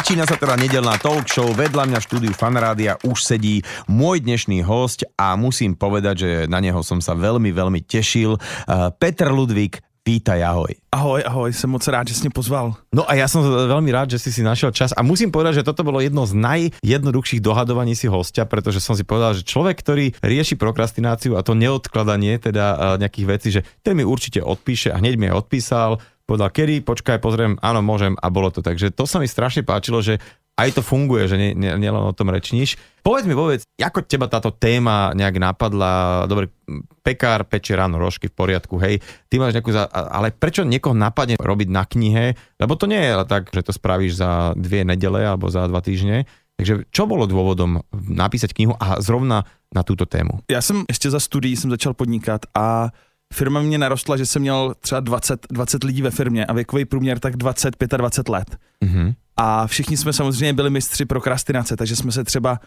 Začína sa teda nedelná talk show, vedľa mňa v štúdiu Fanrádia už sedí môj dnešný host a musím povedať, že na neho som sa veľmi, veľmi tešil. Uh, Petr Ludvík, vítaj, ahoj. Ahoj, ahoj, jsem moc rád, že jsi mě pozval. No a ja som veľmi rád, že si si našiel čas a musím povedať, že toto bolo jedno z najjednoduchších dohadovaní si hostia, pretože som si povedal, že človek, ktorý rieši prokrastináciu a to neodkladanie teda uh, nejakých vecí, že ten mi určite odpíše a hneď mi aj odpísal, povedal, kedy, počkaj, pozriem, áno, môžem a bolo to. Takže to sa mi strašne páčilo, že aj to funguje, že nielen nie, nie o tom rečníš. Povedz mi, povedz, ako teba táto téma nejak napadla, dobre, pekár peče ráno rožky v poriadku, hej, ty máš nejakú, za, ale prečo niekoho napadne robiť na knihe, lebo to nie je tak, že to spravíš za dvie nedele alebo za dva týždne, takže čo bolo dôvodom napísať knihu a zrovna na túto tému? Já jsem ještě za studií jsem začal podnikat a firma mě narostla, že jsem měl třeba 20, 20 lidí ve firmě a věkový průměr tak 20, 25 let. Mm-hmm. A všichni jsme samozřejmě byli mistři prokrastinace, takže jsme se třeba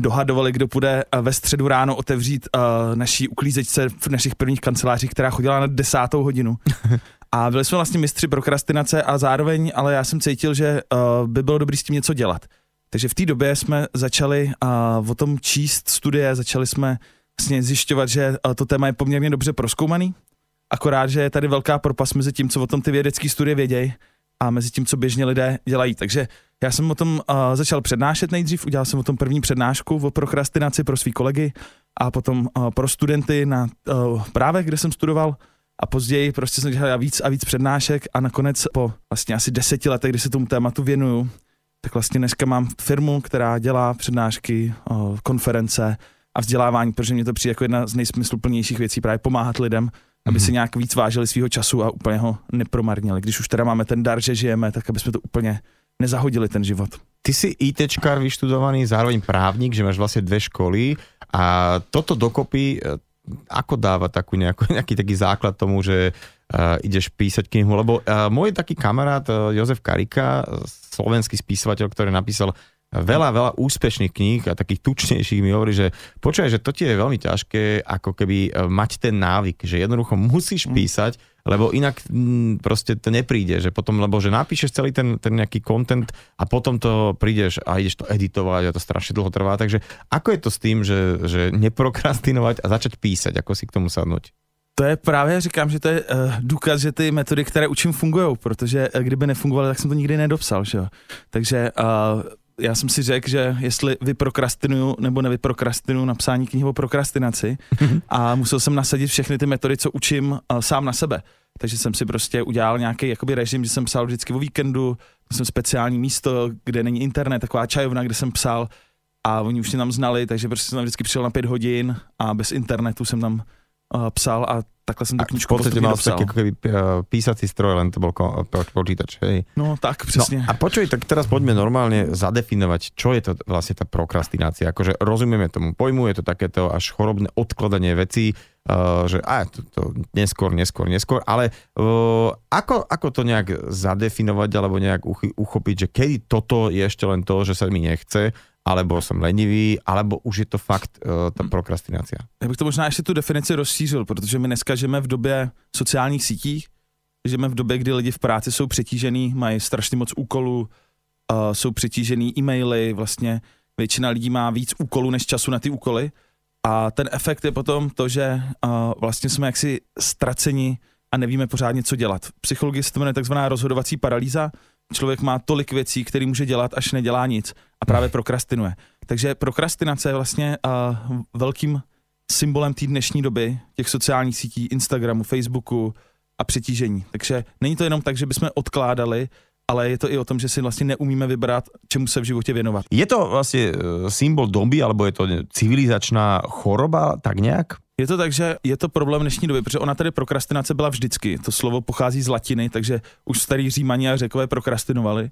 dohadovali, kdo půjde eh, ve středu ráno otevřít uh, naší uklízečce v našich prvních kancelářích, která chodila na desátou hodinu. A byli jsme vlastně mistři prokrastinace a zároveň, ale já jsem cítil, že uh, by bylo dobré s tím něco dělat. Takže v té době jsme začali uh, o tom číst studie, začali jsme vlastně zjišťovat, že to téma je poměrně dobře proskoumaný, akorát, že je tady velká propast mezi tím, co o tom ty vědecké studie vědějí a mezi tím, co běžně lidé dělají. Takže já jsem o tom uh, začal přednášet nejdřív, udělal jsem o tom první přednášku o prokrastinaci pro svý kolegy a potom uh, pro studenty na uh, právě, kde jsem studoval a později prostě jsem dělal víc a víc přednášek a nakonec po vlastně asi deseti letech, kdy se tomu tématu věnuju, tak vlastně dneska mám firmu, která dělá přednášky, konference, a vzdělávání, protože mě to přijde jako jedna z nejsmysluplnějších věcí, právě pomáhat lidem, aby mm-hmm. si nějak víc vážili svého času a úplně ho nepromarnili. Když už teda máme ten dar, že žijeme, tak aby jsme to úplně nezahodili ten život. Ty si ITčkár vyštudovaný, zároveň právnik, že máš vlastně dve školy a toto dokopy eh, ako dáva takú nejakú, nejaký taký základ tomu, že uh, ideš písať knihu, lebo uh, môj taký kamarát uh, Jozef Karika, slovenský spisovateľ, ktorý napísal veľa, veľa úspešných kníh a takých tučnejších mi hovorí, že počúvaj, že to ti je veľmi ťažké ako keby e, mať ten návyk, že jednoducho musíš mm. písať, lebo inak m, mm, proste to nepríde, že potom, lebo že napíšeš celý ten, ten nejaký content a potom to prídeš a ideš to editovať a to strašne dlho trvá, takže ako je to s tým, že, že neprokrastinovať a začať písať, ako si k tomu sadnúť? To je právě, říkám, že to je uh, důkaz, že ty metody, které učím, fungují, protože uh, kdyby nefungovaly, tak jsem to nikdy nedopsal, že jo. Takže uh, já jsem si řekl, že jestli vyprokrastinuju nebo nevyprokrastinuju napsání knihy o prokrastinaci a musel jsem nasadit všechny ty metody, co učím uh, sám na sebe. Takže jsem si prostě udělal nějaký jakoby režim, že jsem psal vždycky o víkendu, jsem speciální místo, kde není internet, taková čajovna, kde jsem psal a oni už mě tam znali, takže prostě jsem tam vždycky přišel na pět hodin a bez internetu jsem tam uh, psal a takhle jsem tu knižku v podstate mal taký ako keby eh, písací stroj, len to bol počítač, hej. No tak, přesně. No, a počuj, tak teraz poďme normálne zadefinovať, čo je to vlastne tá prokrastinácia. Akože rozumieme tomu pojmu, je to takéto až chorobné odkladanie vecí, uh, že a, to, to neskôr, neskôr, neskôr, ale uh, ako, ako to nejak zadefinovať alebo nejak uchopiť, že kedy toto je ešte len to, že sa mi nechce alebo jsem lenivý, alebo už je to fakt uh, ta hmm. prokrastinace. Já bych to možná ještě tu definici rozšířil, protože my dneska žijeme v době sociálních sítí, žijeme v době, kdy lidi v práci jsou přetížený, mají strašně moc úkolů, uh, jsou přetížený e-maily, vlastně většina lidí má víc úkolů než času na ty úkoly a ten efekt je potom to, že uh, vlastně jsme jaksi ztraceni a nevíme pořádně, co dělat. V psychologii se to jmenuje takzvaná rozhodovací paralýza, člověk má tolik věcí, které může dělat, až nedělá nic a právě prokrastinuje. Takže prokrastinace je vlastně uh, velkým symbolem té dnešní doby, těch sociálních sítí, Instagramu, Facebooku a přetížení. Takže není to jenom tak, že bychom odkládali, ale je to i o tom, že si vlastně neumíme vybrat, čemu se v životě věnovat. Je to vlastně e, symbol doby, alebo je to civilizačná choroba, tak nějak? Je to tak, že je to problém dnešní doby, protože ona tady prokrastinace byla vždycky. To slovo pochází z latiny, takže už starý římani a řekové prokrastinovali.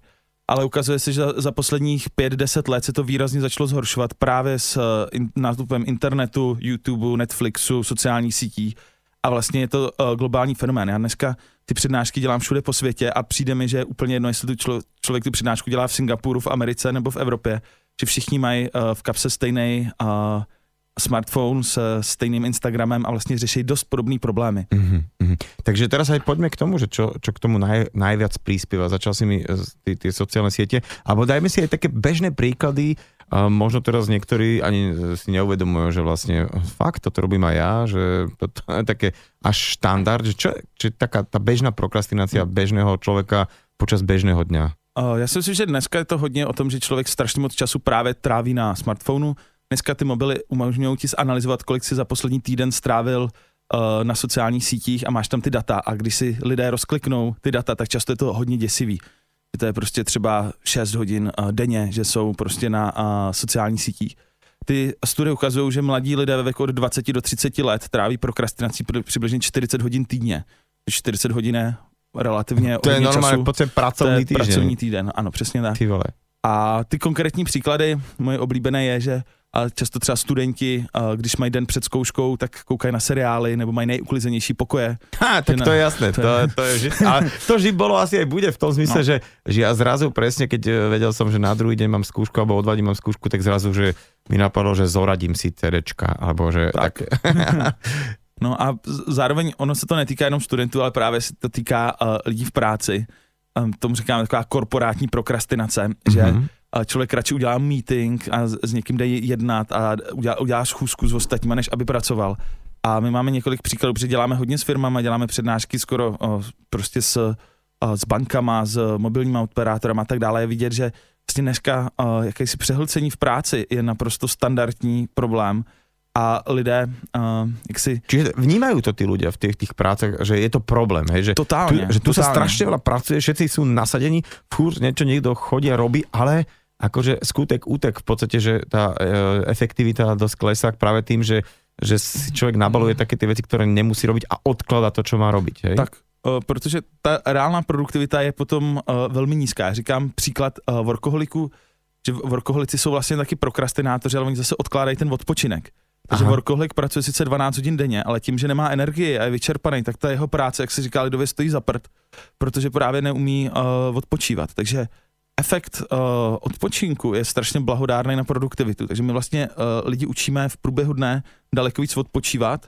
Ale ukazuje se, že za posledních 5-10 let se to výrazně začalo zhoršovat právě s eh, nástupem internetu, YouTube, Netflixu, sociálních sítí. A vlastně je to uh, globální fenomén. Já dneska ty přednášky dělám všude po světě a přijde mi, že je úplně jedno, jestli tu člo, člověk tu přednášku dělá v Singapuru, v Americe nebo v Evropě, že všichni mají uh, v kapse stejný uh, smartphone s stejným Instagramem a vlastně řeší dost podobné problémy. Mm-hmm. Takže teraz aj poďme k tomu, že čo, čo k tomu naj, najviac prispieva. Začal si mi tie sociálne siete, alebo dajme si aj také bežné príklady, a možno teraz niektorí ani si neuvedomujú, že vlastne fakt toto robím aj ja, že toto je také až štandard, že čo, čo je taká tá bežná prokrastinácia bežného človeka počas bežného dňa? Já si myslím, že dneska je to hodně o tom, že člověk strašně moc času právě tráví na smartphonu. Dneska ty mobily umožňují ti zanalizovat, kolik si za poslední týden strávil uh, na sociálních sítích a máš tam ty data a když si lidé rozkliknou ty data, tak často je to hodně děsivý že to je prostě třeba 6 hodin uh, denně, že jsou prostě na uh, sociálních sítích. Ty studie ukazují, že mladí lidé ve věku od 20 do 30 let tráví prokrastinací přibližně 40 hodin týdně. 40 hodin je relativně To je normálně pracovní týden. pracovní týden, ano, přesně tak. Ty vole. A ty konkrétní příklady, moje oblíbené je, že a často třeba studenti, když mají den před zkouškou, tak koukají na seriály nebo mají nejuklizenější pokoje. Ha, tak to je jasné, to, to je vždy, ale to vždy bolo asi aj bude v tom zmysle, no. že, že ja zrazu presne, keď e, vedel som, že na druhý deň mám skúšku alebo odvadím mám skúšku, tak zrazu, že mi napadlo, že zoradím si CDčka, alebo že tak. tak. no a zároveň ono se to netýká jenom studentů, ale právě se to týká uh, lidí v práci. Um, tomu říkáme taková korporátní prokrastinace, mm-hmm. že mhm člověk radši udělá meeting a s někým jde jednat a udělá, udělá schůzku s ostatníma, než aby pracoval. A my máme několik příkladů, protože děláme hodně s firmama, děláme přednášky skoro o, prostě s, o, s bankama, s mobilníma operátorama a tak dále. Je vidět, že vlastně dneska o, jakési přehlcení v práci je naprosto standardní problém a lidé, uh, jak si... Čiže vnímajú to tí ľudia v tých, tých prácach, že je to problém, hej? Že totálne. Tu, že tu totálne. sa strašne veľa pracuje, všetci sú nasadení, furt niečo niekto chodí a robí, ale akože skutek, útek v podstate, že tá e, efektivita dosť klesá práve tým, že, že si človek nabaluje také tie veci, ktoré nemusí robiť a odklada to, čo má robiť. Hej? Tak, e, protože ta reálná produktivita je potom velmi nízká. Já říkám příklad workoholiku, že workoholici jsou vlastně taky prokrastinátoři, ale oni zase odkládají ten odpočinek. Takže Aha. workoholik pracuje sice 12 hodin denně, ale tím, že nemá energii a je vyčerpaný, tak ta jeho práce, jak se říká lidově, stojí za prd, protože právě neumí uh, odpočívat. Takže efekt uh, odpočinku je strašně blahodárný na produktivitu. Takže my vlastně uh, lidi učíme v průběhu dne daleko víc odpočívat,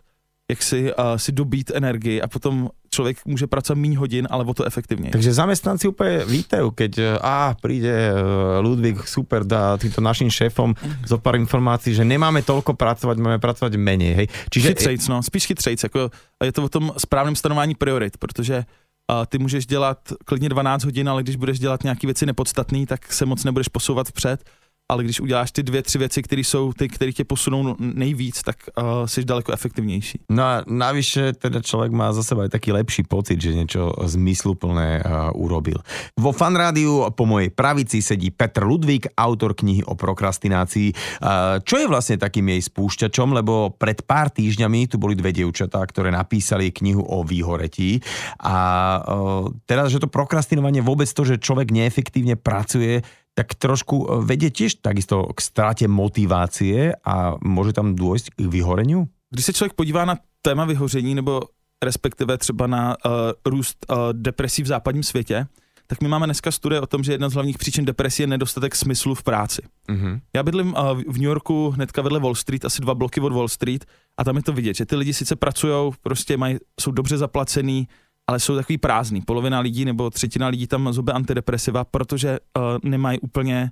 jak si, uh, si dobít energii a potom člověk může pracovat méně hodin, ale o to efektivněji. Takže zaměstnanci úplně vítají, keď a přijde Ludvík, super, dá týmto našim šéfom zo pár informací, že nemáme tolko pracovat, máme pracovat méně. Hej. Čiže... Chytřejc, no, spíš chytřejc, jako je to o tom správném stanování priorit, protože a ty můžeš dělat klidně 12 hodin, ale když budeš dělat nějaké věci nepodstatné, tak se moc nebudeš posouvat vpřed ale když uděláš ty dvě, tři věci, které jsou ty, které tě posunou nejvíc, tak uh, jsi daleko efektivnější. No a navyše teda člověk má za seba aj taký lepší pocit, že něco zmysluplné uh, urobil. Vo fan rádiu po mojej pravici sedí Petr Ludvík, autor knihy o prokrastinácii. Uh, čo je vlastne takým jej spúšťačom, lebo pred pár týždňami tu boli dve dievčatá, ktoré napísali knihu o výhoretí a uh, teraz, že to prokrastinovanie vôbec to, že človek neefektívne pracuje, tak trošku e, vedie tiež takisto k stráte motivácie a může tam dôjsť k vyhoreniu? Když se člověk podívá na téma vyhoření nebo respektive třeba na uh, růst uh, depresí v západním světě, tak my máme dneska studie o tom, že jedna z hlavních příčin depresie je nedostatek smyslu v práci. Mm-hmm. Já bydlím uh, v New Yorku hnedka vedle Wall Street, asi dva bloky od Wall Street a tam je to vidět, že ty lidi sice pracují, prostě mají, jsou dobře zaplacený, ale jsou takový prázdný. Polovina lidí nebo třetina lidí tam zobe antidepresiva, protože uh, nemají úplně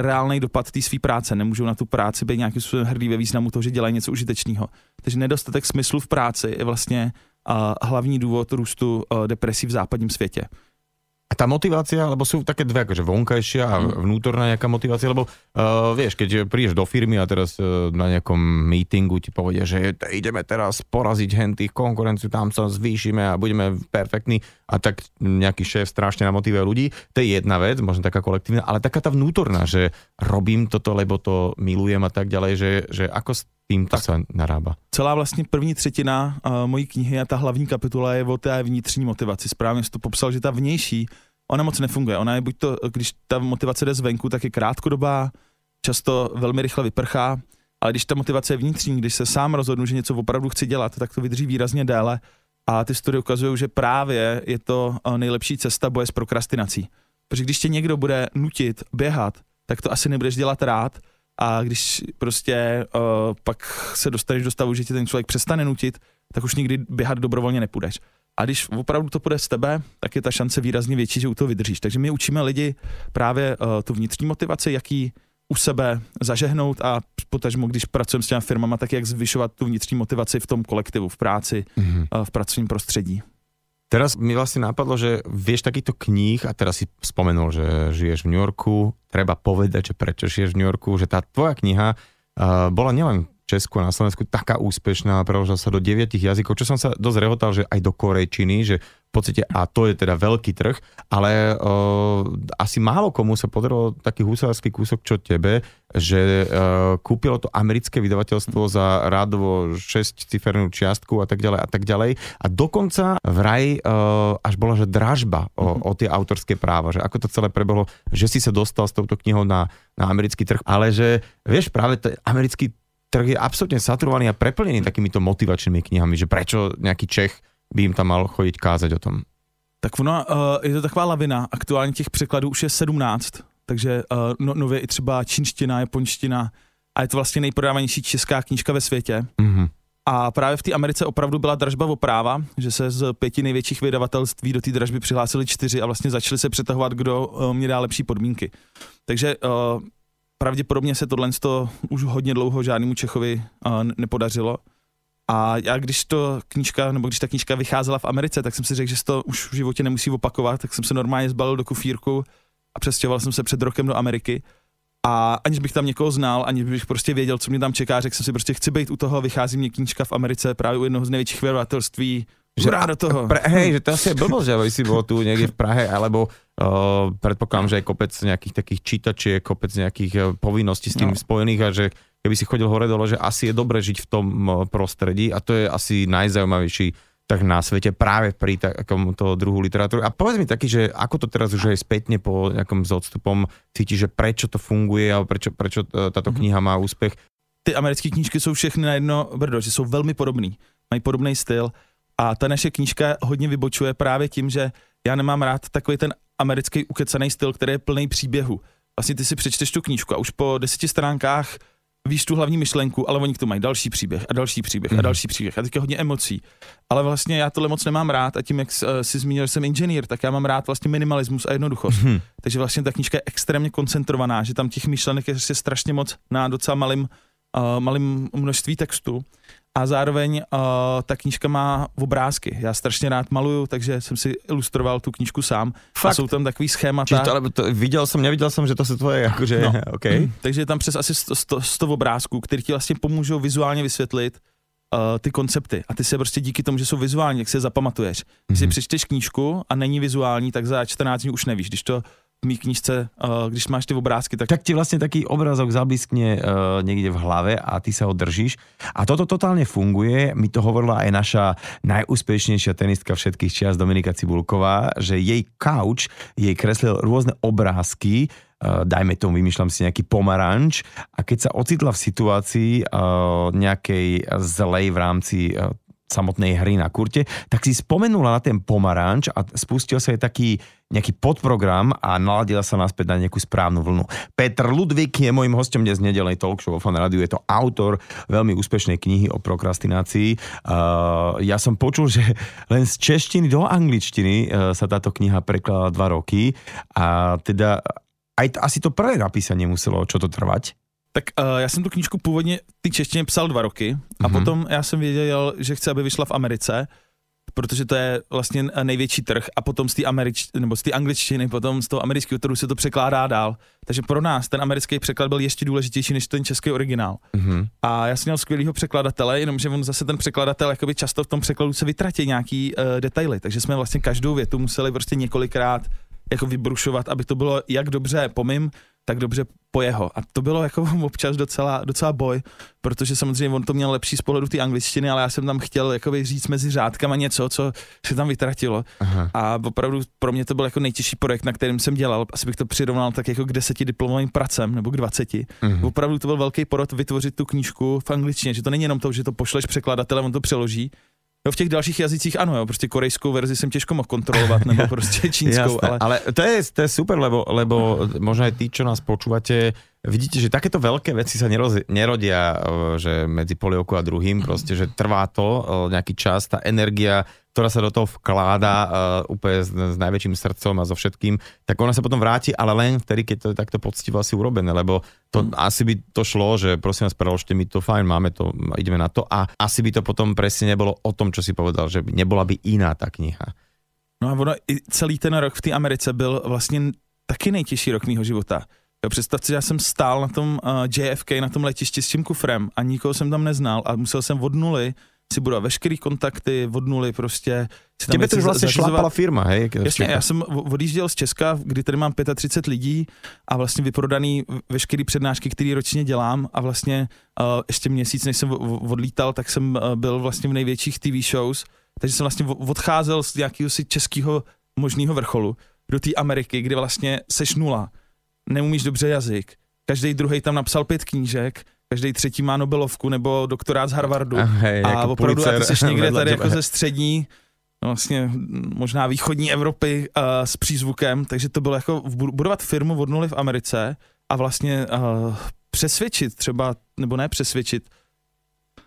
reálný dopad té své práce. Nemůžou na tu práci být nějakým způsobem hrdý ve významu toho, že dělají něco užitečného. Takže nedostatek smyslu v práci je vlastně uh, hlavní důvod růstu uh, depresí v západním světě. A tá motivácia, lebo sú také dve, akože vonkajšia a mhm. vnútorná nejaká motivácia, lebo uh, vieš, keď prídeš do firmy a teraz uh, na nejakom meetingu ti povedia, že ideme teraz poraziť hentých konkurenciu, tam sa zvýšime a budeme perfektní a tak nejaký šéf strašne namotivuje ľudí. To je jedna vec, možno taká kolektívna, ale taká tá vnútorná, že robím toto, lebo to milujem a tak ďalej, že, že ako tým tak se narába. Celá vlastně první třetina uh, mojí knihy a ta hlavní kapitola je o té vnitřní motivaci. Správně jsi to popsal, že ta vnější, ona moc nefunguje. Ona je buď to, když ta motivace jde zvenku, tak je krátkodobá, často velmi rychle vyprchá, ale když ta motivace je vnitřní, když se sám rozhodnu, že něco opravdu chci dělat, tak to vydrží výrazně déle. A ty studie ukazují, že právě je to uh, nejlepší cesta boje s prokrastinací. Protože když tě někdo bude nutit běhat, tak to asi nebudeš dělat rád, a když prostě uh, pak se dostaneš do stavu, že ti ten člověk přestane nutit, tak už nikdy běhat dobrovolně nepůjdeš. A když opravdu to půjde z tebe, tak je ta šance výrazně větší, že u toho vydržíš. Takže my učíme lidi právě uh, tu vnitřní motivaci, jaký u sebe zažehnout a potažmo, když pracujeme s těmi firmama, tak jak zvyšovat tu vnitřní motivaci v tom kolektivu, v práci, mm-hmm. v pracovním prostředí. Teraz mi vlastne napadlo, že vieš takýto kníh a teraz si spomenul, že žiješ v New Yorku, treba povedať, že prečo žiješ v New Yorku, že tá tvoja kniha uh, bola nielen Česku a na Slovensku taká úspešná, preložila sa do 9 jazykov, čo som sa dosť rehotal, že aj do korejčiny, že v podstate, a to je teda veľký trh, ale uh, asi málo komu sa podarilo taký husársky kúsok, čo tebe, že uh, kúpilo to americké vydavateľstvo za rádovo 6 cifernú čiastku a tak ďalej a tak ďalej. A dokonca vraj uh, až bola, že dražba o, mm-hmm. o tie autorské práva, že ako to celé prebehlo, že si sa dostal s touto knihou na, na americký trh, ale že vieš, práve ten americký trh je absolútne saturovaný a preplnený takýmito motivačnými knihami, že prečo nejaký Čech by im tam mal chodiť kázať o tom. Tak ono, uh, je to taková lavina, aktuálně těch překladů už je 17, takže uh, no, nově i třeba čínština, japonština a je to vlastně nejprodávanější česká knížka ve světě. Mm-hmm. A právě v té Americe opravdu byla dražba o práva, že se z pěti největších vydavatelství do té dražby přihlásili čtyři a vlastně začali se přetahovat, kdo uh, mě dá lepší podmínky. Takže pravděpodobně se tohle už hodně dlouho žádnému Čechovi uh, nepodařilo. A já když to knížka, nebo když ta knížka vycházela v Americe, tak jsem si řekl, že se to už v životě nemusí opakovat, tak jsem se normálně zbalil do kufírku a přestěhoval jsem se před rokem do Ameriky. A aniž bych tam někoho znal, aniž bych prostě věděl, co mě tam čeká, řekl jsem si prostě chci být u toho, vychází mě knížka v Americe právě u jednoho z největších vydavatelství, že do toho. Pre, hej, že to asi je blbosť, že si bol tu niekde v Prahe, alebo uh, predpokladám, že aj kopec nejakých takých čítačiek, kopec nejakých uh, povinností s tým no. spojených a že keby si chodil hore dole, že asi je dobre žiť v tom uh, prostredí a to je asi najzaujímavejší tak na svete práve pri takomto druhu literatúry. A povedz mi taký, že ako to teraz už aj spätne po nejakom s odstupom cíti, že prečo to funguje a prečo, prečo táto mhm. kniha má úspech. Ty americké knížky jsou všechny na jedno brdo, že jsou velmi podobný, mají podobný styl a ta naše knížka hodně vybočuje právě tím, že já nemám rád takový ten americký ukecený styl, který je plný příběhu. Vlastně ty si přečteš tu knížku a už po deseti stránkách víš tu hlavní myšlenku, ale oni k tomu mají další příběh a další příběh mm. a mhm. další příběh a teďka hodně emocí. Ale vlastně já tohle moc nemám rád a tím, jak si zmínil, že jsem inženýr, tak já mám rád vlastně minimalismus a jednoduchost. Mm. Takže vlastně ta knížka je extrémně koncentrovaná, že tam těch myšlenek je strašně moc na docela malým, uh, malým množství textu a zároveň uh, ta knížka má obrázky. Já strašně rád maluju, takže jsem si ilustroval tu knížku sám. Fakt? A jsou tam takový schémata. Čiže to, ale to, viděl jsem, neviděl jsem, že to se tvoje, jakože, no. okay. Mm, takže je tam přes asi 100, 100, 100 obrázků, které ti vlastně pomůžou vizuálně vysvětlit uh, ty koncepty. A ty se prostě díky tomu, že jsou vizuální, jak se je zapamatuješ. Když mm-hmm. si přečteš knížku a není vizuální, tak za 14 dní už nevíš. Když to mý knižce, uh, když máš ty obrázky, tak... Tak ti vlastně taký obrazok zabliskne uh, niekde v hlave a ty sa ho držíš. A toto totálne funguje. Mi to hovorila aj naša najúspešnejšia tenistka všetkých čias Dominika Cibulková, že jej couch jej kreslil rôzne obrázky, uh, dajme tomu, vymýšľam si nejaký pomaranč a keď sa ocitla v situácii uh, nejakej zlej v rámci uh, samotnej hry na kurte, tak si spomenula na ten pomaranč a spustil sa jej taký nejaký podprogram a naladila sa naspäť na nejakú správnu vlnu. Petr Ludvík je môjim hostom dnes nedelnej talk show vo Fan Radio. Je to autor veľmi úspešnej knihy o prokrastinácii. Uh, ja som počul, že len z češtiny do angličtiny uh, sa táto kniha prekladala dva roky a teda aj asi to prvé napísanie muselo čo to trvať. Tak uh, já jsem tu knížku původně ty češtině psal dva roky a mm-hmm. potom já jsem věděl, že chci, aby vyšla v Americe, protože to je vlastně největší trh a potom z té američ, nebo z té angličtiny, potom z toho amerického trhu se to překládá dál. Takže pro nás ten americký překlad byl ještě důležitější než ten český originál. Mm-hmm. A já jsem měl skvělého překladatele, jenomže on zase ten překladatel jakoby často v tom překladu se vytratí nějaký uh, detaily, takže jsme vlastně každou větu museli prostě několikrát jako vybrušovat, aby to bylo jak dobře pomím, tak dobře po jeho. A to bylo jako občas docela, docela boj, protože samozřejmě on to měl lepší z pohledu té angličtiny, ale já jsem tam chtěl jakoby říct mezi řádkama něco, co se tam vytratilo. Aha. A opravdu pro mě to byl jako nejtěžší projekt, na kterém jsem dělal. Asi bych to přirovnal tak jako k deseti diplomovým pracem nebo k dvaceti. Uh-huh. Opravdu to byl velký porod vytvořit tu knížku v angličtině, že to není jenom to, že to pošleš překladatele, on to přeloží, No v těch dalších jazycích ano, jo, prostě korejskou verzi jsem těžko mohl kontrolovat, nebo prostě čínskou. Jasné, ale... ale to, je, to je super, lebo, lebo možno aj tí, čo nás počúvate, vidíte, že takéto veľké veci sa neroz, nerodia, že medzi polievkou a druhým, proste, že trvá to nejaký čas, tá energia, ktorá sa do toho vkládá uh, úplne s, s najväčším srdcom a so všetkým, tak ona sa potom vráti, ale len vtedy, keď to je takto poctivo asi urobené, lebo to mm. asi by to šlo, že prosím vás, preložte mi to, fajn, máme to, ideme na to a asi by to potom presne nebolo o tom, čo si povedal, že nebola by iná ta kniha. No a ono, i celý ten rok v té Americe byl vlastně taky nejtěžší rok mýho života. Jo, představ si, já jsem stál na tom uh, JFK, na tom letišti s tím kufrem a nikoho jsem tam neznal a musel jsem od nuly si budovat veškerý kontakty od nuly prostě. Těbe to už vlastně šlápala firma, hej? Jasně, já jsem odjížděl z Česka, kdy tady mám 35 lidí a vlastně vyprodaný veškerý přednášky, které ročně dělám a vlastně uh, ještě měsíc, než jsem odlítal, tak jsem uh, byl vlastně v největších TV shows, takže jsem vlastně odcházel z nějakého si českého možného vrcholu do té Ameriky, kde vlastně seš nula, neumíš dobře jazyk, každý druhý tam napsal pět knížek, každý třetí má Nobelovku nebo doktorát z Harvardu. A, hej, a jako opravdu a ty jsi někde tady jako ze střední, no vlastně možná východní Evropy uh, s přízvukem, takže to bylo jako budovat firmu od nuly v Americe a vlastně uh, přesvědčit třeba, nebo ne přesvědčit,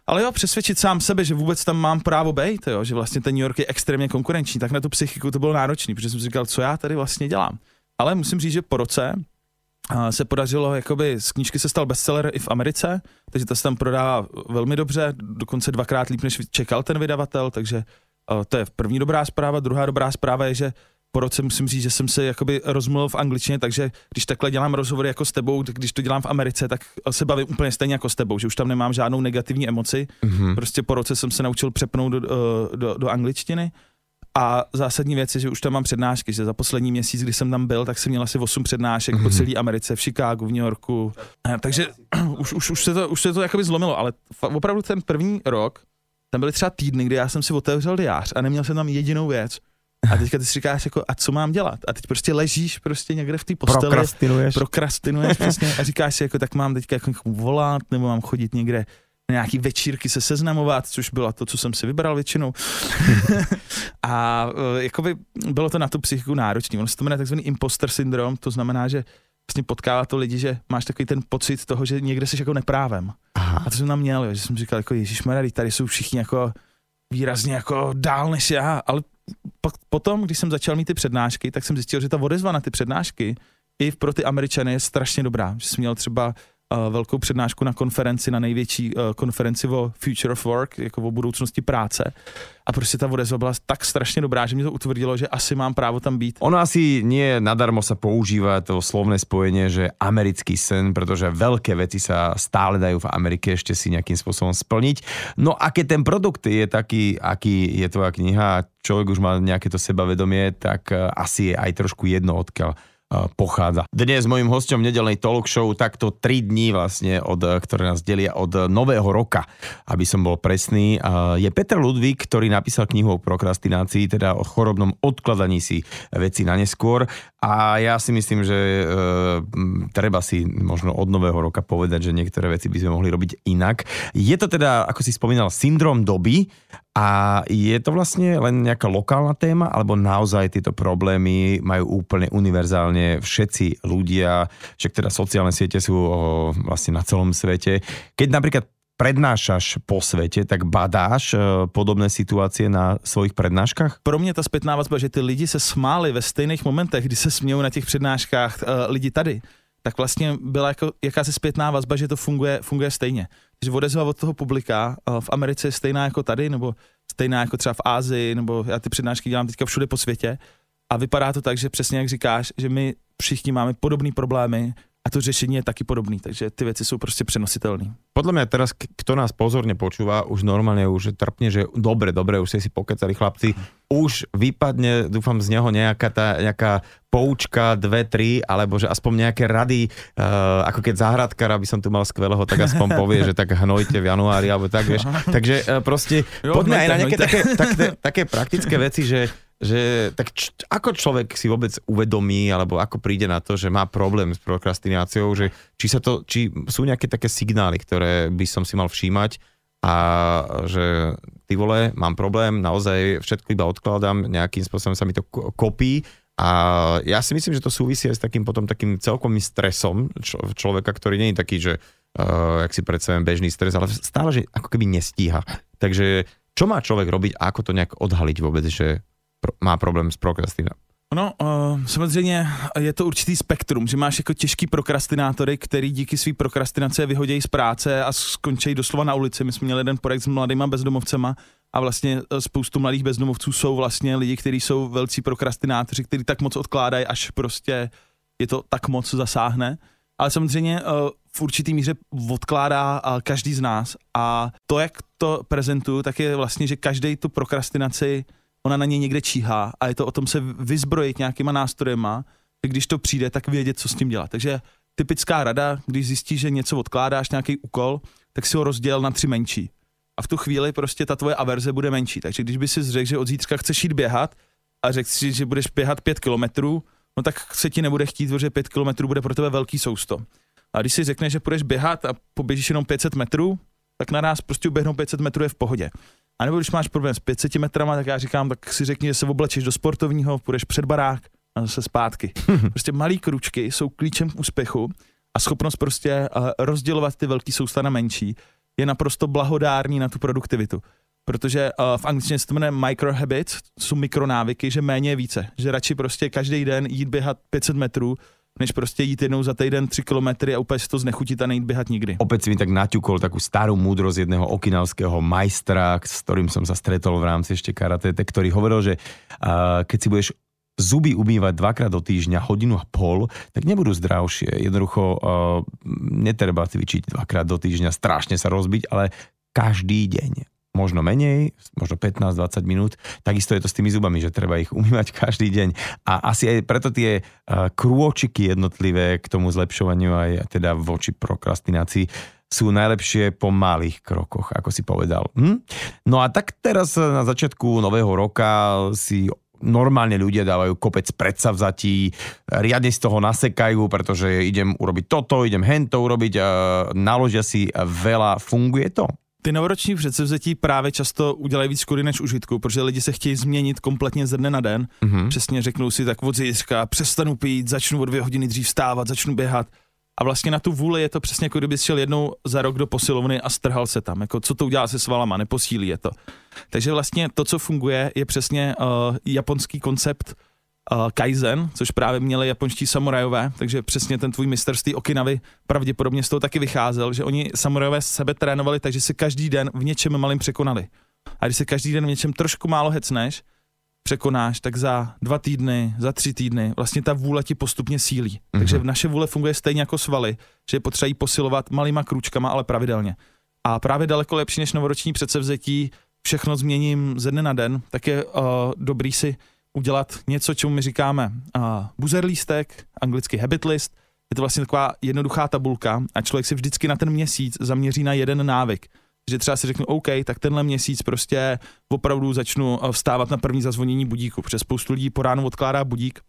ale jo, přesvědčit sám sebe, že vůbec tam mám právo být, jo, že vlastně ten New York je extrémně konkurenční, tak na tu psychiku to bylo náročný, protože jsem si říkal, co já tady vlastně dělám. Ale musím říct, že po roce se podařilo, jakoby z knížky se stal bestseller i v Americe, takže to se tam prodá velmi dobře, dokonce dvakrát líp, než čekal ten vydavatel, takže to je první dobrá zpráva. Druhá dobrá zpráva je, že po roce musím říct, že jsem se jakoby rozmluvil v angličtině, takže když takhle dělám rozhovory jako s tebou, tak když to dělám v Americe, tak se bavím úplně stejně jako s tebou, že už tam nemám žádnou negativní emoci. Mm-hmm. Prostě po roce jsem se naučil přepnout do, do, do angličtiny a zásadní věc je, že už tam mám přednášky, že za poslední měsíc, kdy jsem tam byl, tak jsem měl asi 8 přednášek mm-hmm. po mhm. celé Americe, v Chicagu, v New Yorku. Takže už, už, už, se to, už se to jakoby zlomilo, ale opravdu ten první rok, tam byly třeba týdny, kdy já jsem si otevřel diář a neměl jsem tam jedinou věc. A teďka ty si říkáš, jako, a co mám dělat? A teď prostě ležíš prostě někde v té posteli. Prokrastinuješ. Prokrastinuješ přesně a říkáš si, jako, tak mám teďka jako volat, nebo mám chodit někde nějaký večírky se seznamovat, což bylo to, co jsem si vybral většinou. a e, jakoby bylo to na tu psychiku náročné. Ono se to jmenuje takzvaný imposter syndrom, to znamená, že vlastně potkává to lidi, že máš takový ten pocit toho, že někde jsi jako neprávem. Aha. A to jsem tam měl, že jsem říkal, jako Ježíš tady jsou všichni jako výrazně jako dál než já, ale pak, potom, když jsem začal mít ty přednášky, tak jsem zjistil, že ta odezva na ty přednášky i pro ty Američany je strašně dobrá. Že jsem měl třeba velkou přednášku na konferenci, na největší uh, konferenci o Future of Work, jako o budoucnosti práce. A prostě ta odezva byla tak strašně dobrá, že mi to utvrdilo, že asi mám právo tam být. Ono asi nie nadarmo sa používa to slovné spojenie, že americký sen, protože veľké veci sa stále dajú v Amerike ešte si nejakým spôsobom splniť. No a keď ten produkt je taký, aký je tvoja kniha, človek už má nejaké to sebavedomie, tak eh, asi je aj trošku jedno odkiaľ pochádza. Dnes mojim hostom nedelnej talk show takto 3 dní vlastne, od, ktoré nás delia od nového roka, aby som bol presný, je Petr Ludvík, ktorý napísal knihu o prokrastinácii, teda o chorobnom odkladaní si veci na neskôr a ja si myslím, že e, treba si možno od nového roka povedať, že niektoré veci by sme mohli robiť inak. Je to teda, ako si spomínal, syndrom doby a je to vlastne len nejaká lokálna téma, alebo naozaj tieto problémy majú úplne univerzálne všetci ľudia, však teda sociálne siete sú o, vlastne na celom svete. Keď napríklad prednášaš po svete, tak badáš e, podobné situácie na svojich prednáškách? Pro mě ta zpětná vazba, že ty lidi se smáli ve stejných momentech, kdy se smějou na těch přednáškách e, lidi tady, tak vlastně byla jako jakási zpětná vazba, že to funguje, funguje stejně. Že odezva od toho publika v Americe je stejná jako tady, nebo stejná jako třeba v Ázii, nebo já ty přednášky dělám teďka všude po světě. A vypadá to tak, že přesně jak říkáš, že my všichni máme podobné problémy, a to řešení je taky podobný, takže ty věci jsou prostě přenositelné. Podle mě teraz, kto nás pozorně počúva, už normálně už trpně, že dobre, dobre, už si pokecali chlapci, už vypadne, dúfam z něho nějaká ta, nějaká poučka, dve, tri, alebo že aspoň nějaké rady, uh, ako keď záhradkar, aby som tu mal skvelého, tak aspoň povie, že tak hnojte v januári, alebo tak, vieš. Takže uh, prostě jo, poďme aj na nějaké také, také, také praktické veci, že že tak č, ako človek si vôbec uvedomí, alebo ako príde na to, že má problém s prokrastináciou, že či, sa to, či sú nejaké také signály, ktoré by som si mal všímať a že ty vole, mám problém, naozaj všetko iba odkladám, nejakým spôsobom sa mi to kopí A ja si myslím, že to súvisí aj s takým potom takým celkovým stresom ktorý nie je taký, že uh, jak si predstavím bežný stres, ale stále, že ako keby nestíha. Takže čo má človek robiť a ako to nejak odhaliť vôbec, že pro, má problém s prokrastináciou? No, uh, samozřejmě je to určitý spektrum, že máš jako těžký prokrastinátory, který díky své prokrastinace vyhodějí z práce a skončí doslova na ulici. My jsme měli jeden projekt s mladýma bezdomovcema a vlastně spoustu mladých bezdomovců jsou vlastně lidi, kteří jsou velcí prokrastinátoři, kteří tak moc odkládají, až prostě je to tak moc zasáhne. Ale samozřejmě uh, v určitý míře odkládá uh, každý z nás a to, jak to prezentuju, tak je vlastně, že každý tu prokrastinaci ona na něj někde číhá a je to o tom se vyzbrojit nějakýma nástrojema, že když to přijde, tak vědět, co s tím dělat. Takže typická rada, když zjistíš, že něco odkládáš, nějaký úkol, tak si ho rozděl na tři menší. A v tu chvíli prostě ta tvoje averze bude menší. Takže když by si řekl, že od zítřka chceš jít běhat a řekl si, že budeš běhat pět kilometrů, no tak se ti nebude chtít, protože pět kilometrů bude pro tebe velký sousto. A když si řekneš, že půjdeš běhat a poběžíš jenom 500 metrů, tak na nás prostě uběhnout 500 metrů je v pohodě. A nebo když máš problém s 500 metrama, tak já říkám, tak si řekni, že se oblečeš do sportovního, půjdeš před barák a zase zpátky. Prostě malý kručky jsou klíčem k úspěchu a schopnost prostě uh, rozdělovat ty velký sousta na menší je naprosto blahodární na tu produktivitu. Protože uh, v angličtině se to jmenuje microhabits, jsou mikronávyky, že méně je více. Že radši prostě každý den jít běhat 500 metrů, než prostě jít jednou za týden 3 kilometry a úplně si to znechutit a nejít běhat nikdy. Opět si mi tak naťukol takú starú múdrosť jedného okinavského majstra, s ktorým som sa stretol v rámci ešte karate, ktorý hovoril, že uh, keď si budeš zuby umývať dvakrát do týždňa, hodinu a pol, tak nebudú zdravšie. Jednoducho uh, netreba cvičiť dvakrát do týždňa, strašne sa rozbiť, ale každý deň možno menej, možno 15-20 minút. Takisto je to s tými zubami, že treba ich umývať každý deň. A asi aj preto tie uh, krôčiky jednotlivé k tomu zlepšovaniu aj teda voči prokrastinácii sú najlepšie po malých krokoch, ako si povedal. Hm? No a tak teraz na začiatku nového roka si normálne ľudia dávajú kopec predsavzatí, riadne z toho nasekajú, pretože idem urobiť toto, idem hento urobiť, naložia si veľa. Funguje to? Ty novoroční předsevzetí právě často udělají víc škody než užitku, protože lidi se chtějí změnit kompletně ze dne na den. Mm-hmm. Přesně řeknou si tak od zítřka, přestanu pít, začnu o dvě hodiny dřív vstávat, začnu běhat. A vlastně na tu vůli je to přesně jako kdyby šel jednou za rok do posilovny a strhal se tam. Jako co to udělá se svalama, neposílí je to. Takže vlastně to, co funguje, je přesně uh, japonský koncept uh, Kaizen, což právě měli japonští samurajové, takže přesně ten tvůj mistr z té Okinavy pravděpodobně z toho taky vycházel, že oni samurajové sebe trénovali, takže se každý den v něčem malým překonali. A když se každý den v něčem trošku málo hecneš, překonáš, tak za dva týdny, za tři týdny vlastně ta vůle ti postupně sílí. Mm-hmm. Takže v naše vůle funguje stejně jako svaly, že je potřeba jí posilovat malýma krůčkama, ale pravidelně. A právě daleko lepší než novoroční předsevzetí, všechno změním ze dne na den, tak je uh, dobrý si udělat něco, čemu my říkáme uh, buzzer lístek, anglicky habit list. Je to vlastně taková jednoduchá tabulka a člověk si vždycky na ten měsíc zaměří na jeden návyk že třeba si řeknu, OK, tak tenhle měsíc prostě opravdu začnu vstávat na první zazvonění budíku, protože spoustu lidí po ránu odkládá budík.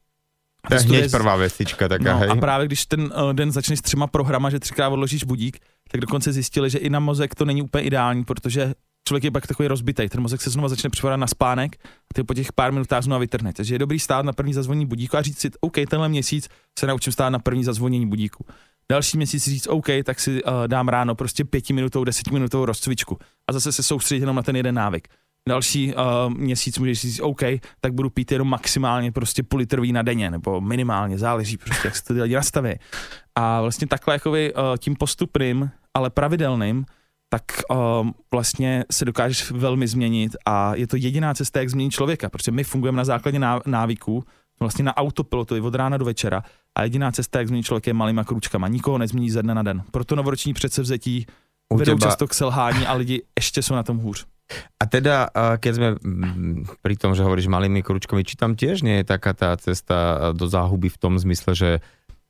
To je hněď prvá věcička, tak no, hej. A právě když ten uh, den začneš s třema programa, že třikrát odložíš budík, tak dokonce zjistili, že i na mozek to není úplně ideální, protože člověk je pak takový rozbitý, ten mozek se znovu začne připadat na spánek a ty po těch pár minutách znovu vytrhne. Takže je dobrý stát na první zazvonění budíku a říct si, OK, tenhle měsíc se naučím stát na první zazvonění budíku další měsíc říct OK, tak si uh, dám ráno prostě pětiminutovou, desetiminutovou rozcvičku a zase se soustředit jenom na ten jeden návyk. Další uh, měsíc můžeš říct OK, tak budu pít jenom maximálně prostě půl litr vína denně, nebo minimálně, záleží prostě, jak se to lidi nastaví. A vlastně takhle jakoby, uh, tím postupným, ale pravidelným, tak uh, vlastně se dokážeš velmi změnit a je to jediná cesta, jak změnit člověka, protože my fungujeme na základě návyků, vlastně na autopilotu od rána do večera a jediná cesta, jak změnit člověk, je malýma kručkama. Nikoho nezmění ze dne na den. Proto novoroční předsevzetí U vedou teba... často k selhání a lidi ještě jsou na tom hůř. A teda, keď sme pri tom, že hovoríš malými kručkami, či tam tiež nie je taká tá cesta do záhuby v tom zmysle, že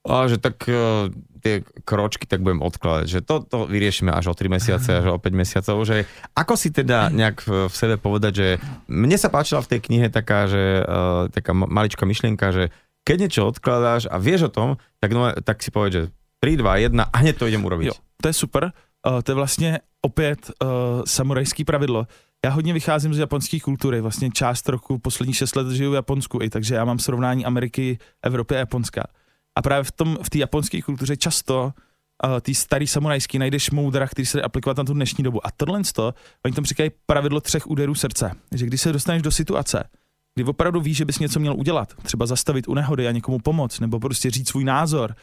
a že tak uh, tie kročky tak budem odkladať, že to, to vyriešime až o 3 mesiace, až o 5 mesiacov, že ako si teda nejak v, v sebe povedať, že mne sa páčila v tej knihe taká, že uh, taká maličká myšlienka, že keď niečo odkladáš a vieš o tom, tak, no, tak si povedz, že 3, 2, 1 a hneď to idem urobiť. Jo, to je super. uh, to je vlastně opět uh, samurajský pravidlo. Já hodně vycházím z japonské kultury, vlastně část roku, poslední šest let žiju v Japonsku, i takže já mám srovnání Ameriky, Evropy a Japonska. A právě v tom v té japonské kultuře často uh, ty starý samurajský najdeš moudra, který se aplikovat na tu dnešní dobu. A tohle to, oni tam říkají pravidlo třech úderů srdce. Že když se dostaneš do situace, kdy opravdu víš, že bys něco měl udělat, třeba zastavit u nehody a někomu pomoct, nebo prostě říct svůj názor,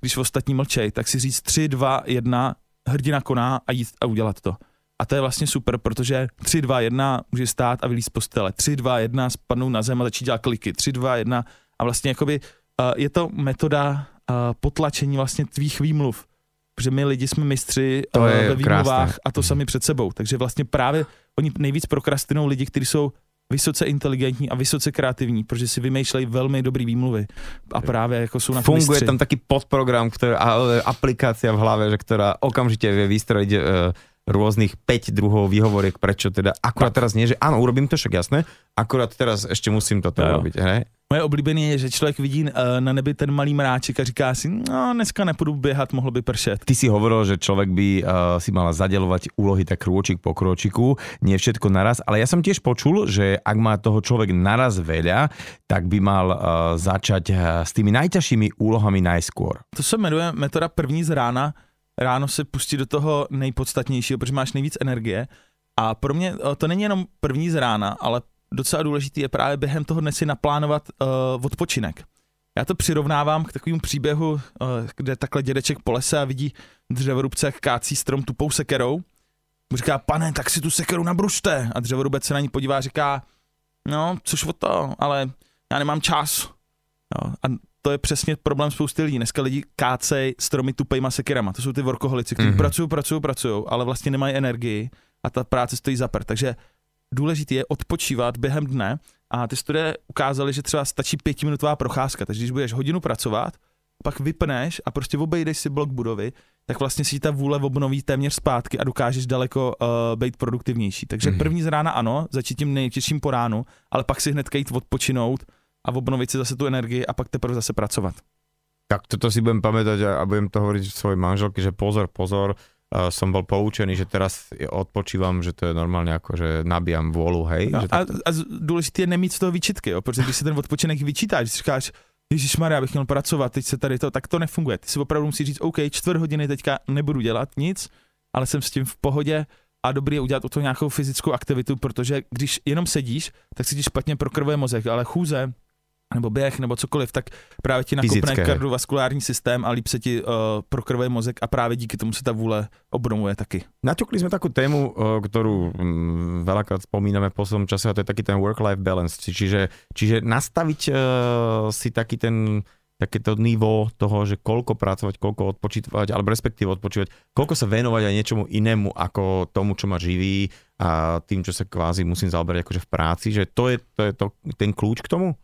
když v ostatní mlčej, tak si říct 3, 2, 1, hrdina koná a jít a udělat to. A to je vlastně super, protože 3, 2, 1 může stát a vylít z postele. 3, 2, 1 spadnout na zem a začít dělat kliky. 3, 2, 1 a vlastně jakoby je to metoda uh, potlačení vlastně tvých výmluv. Protože my lidi jsme mistři To uh, je ve výmluvách krásné. a to sami před sebou. Takže vlastně právě oni nejvíc prokrastinou lidi, kteří jsou vysoce inteligentní a vysoce kreativní, protože si vymýšlejí velmi dobrý výmluvy a právě jako jsou na to Funguje mistři. tam taký podprogram, ktorá, ale aplikácia v hlave, že ktorá okamžite vie vystrojiť e, rôznych 5 druhov výhovoriek, prečo teda akurát teraz nie, že áno, urobím to však jasné, akurát teraz ešte musím toto jo. robiť, hej? Moje oblíbené je, že člověk vidí uh, na nebi ten malý mráček a říká si, no dneska nepůjdu běhat, mohlo by pršet. Ty si hovoril, že človek by uh, si mal zadelovať úlohy tak krôčik po krôčiku, nie všetko naraz, ale ja som tiež počul, že ak má toho človek naraz veľa, tak by mal uh, začať uh, s tými najťažšími úlohami najskôr. To se jmenuje metoda první z rána. Ráno se pustit do toho nejpodstatnějšího, protože máš nejvíc energie. A pro mě uh, to není jenom první z rána, ale docela důležitý je právě během toho dne si naplánovat uh, odpočinek. Já to přirovnávám k takovému příběhu, uh, kde takhle dědeček po lese a vidí dřevorubce, jak kácí strom tupou sekerou. Mu říká, pane, tak si tu sekeru nabrušte. A dřevorubec se na ní podívá a říká, no, což o to, ale já nemám čas. Jo, a to je přesně problém spousty lidí. Dneska lidi kácej stromy tupejma sekirama. To jsou ty workoholici, kteří Mhm. mm-hmm. pracují, pracují, pracují, ale vlastně nemají energii a ta práce stojí za prd. Takže důležité je odpočívat během dne a ty studie ukázaly, že třeba stačí pětiminutová procházka. Takže když budeš hodinu pracovat, pak vypneš a prostě obejdeš si blok budovy, tak vlastně si ta vůle obnoví téměř zpátky a dokážeš daleko uh, být produktivnější. Takže Mhm. mm-hmm. první z rána ano, začít tím nejtěžším po ránu, ale pak si hned jít odpočinout a obnovit si zase tu energii a pak teprve zase pracovat. Tak toto si budem pamätať a, a budem to hovoriť svojej manželke, že pozor, pozor, uh, som bol poučený, že teraz odpočívam, že to je normálne ako, že nabíjam vôľu, hej? No, že a, a z- důležité je nemít z toho výčitky, jo? protože když si ten odpočinek vyčítáš, když říkáš, Ježíš Maria, bych měl pracovat, teď se tady to, tak to nefunguje. Ty si opravdu musíš říct, OK, čtvrt hodiny teďka nebudu dělat nic, ale jsem s tím v pohodě a dobrý je udělat o to nějakou fyzickou aktivitu, protože když jenom sedíš, tak si ti špatně prokrvuje mozek, ale chůze, nebo běh, nebo cokoliv, tak právě ti nakopne Fyzické. kardiovaskulární systém a líp se ti uh, prokrvuje mozek a právě díky tomu se ta vůle obnovuje taky. Naťukli sme takú tému, o, ktorú mm, veľakrát spomíname v poslednom čase a to je taký ten work-life balance. Či- Čiže, čiže nastaviť uh, si taký ten takéto nivo toho, že koľko pracovať, koľko odpočítať, alebo respektíve odpočívať, koľko sa venovať aj niečomu inému ako tomu, čo ma živí a tým, čo sa kvázi musím zaoberať akože v práci, že to je, to je to, ten kľúč k tomu?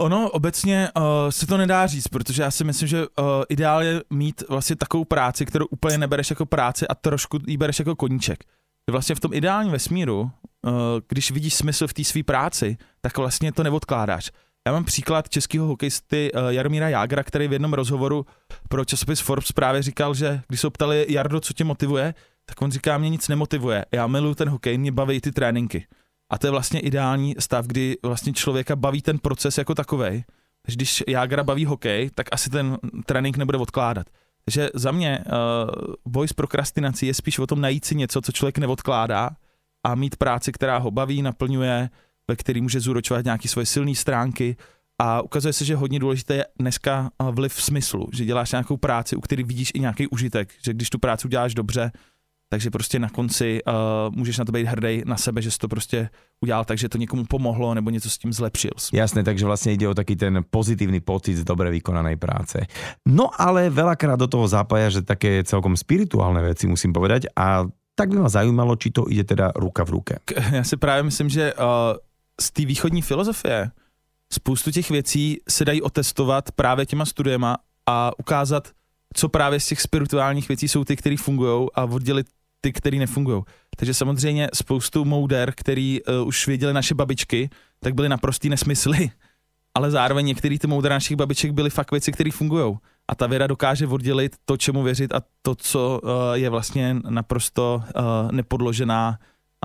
Ono obecně uh, se to nedá říct, protože já si myslím, že uh, ideál je mít vlastně takovou práci, kterou úplně nebereš jako práci a trošku ji bereš jako koníček. Vlastně v tom ideálním vesmíru, uh, když vidíš smysl v té své práci, tak vlastně to neodkládáš. Já mám příklad českého hokejisty uh, Jaromíra Jágra, který v jednom rozhovoru pro časopis Forbes právě říkal, že když se ptali Jardo, co tě motivuje, tak on říká, mě nic nemotivuje. Já miluju ten hokej, mě baví ty tréninky. A to je vlastně ideální stav, kdy vlastně člověka baví ten proces jako takovej. Takže když Jágra baví hokej, tak asi ten trénink nebude odkládat. Takže za mě uh, boj s prokrastinací je spíš o tom najít si něco, co člověk neodkládá a mít práci, která ho baví, naplňuje, ve který může zúročovat nějaké svoje silné stránky a ukazuje se, že hodně důležité je dneska eh, vliv v smyslu, že děláš nějakou práci, u které vidíš i nějaký užitek, že když tu práci uděláš dobře, takže prostě na konci uh, můžeš na to být hrdý na sebe, že jsi to prostě udělal tak, že to někomu pomohlo nebo něco s tím zlepšil. Jasné, takže vlastne ide o taký ten pozitívny pocit z dobre vykonanej práce. No ale veľakrát do toho zapája, že také celkom spirituálne veci musím povedať a tak by ma zaujímalo, či to ide teda ruka v ruke. K- Já si právě myslím, že uh, z té východní filozofie spoustu těch věcí se dají otestovat právě těma studiema a ukázat, co právě z těch spirituálních věcí jsou ty, které fungují a oddělit ty, které nefungují. Takže samozřejmě spoustu mouder, který uh, už věděli naše babičky, tak byly naprostý nesmysly, ale zároveň některé ty moudra našich babiček byly fakt věci, které fungují. a ta věda dokáže oddělit to, čemu věřit a to, co uh, je vlastně naprosto uh, nepodložená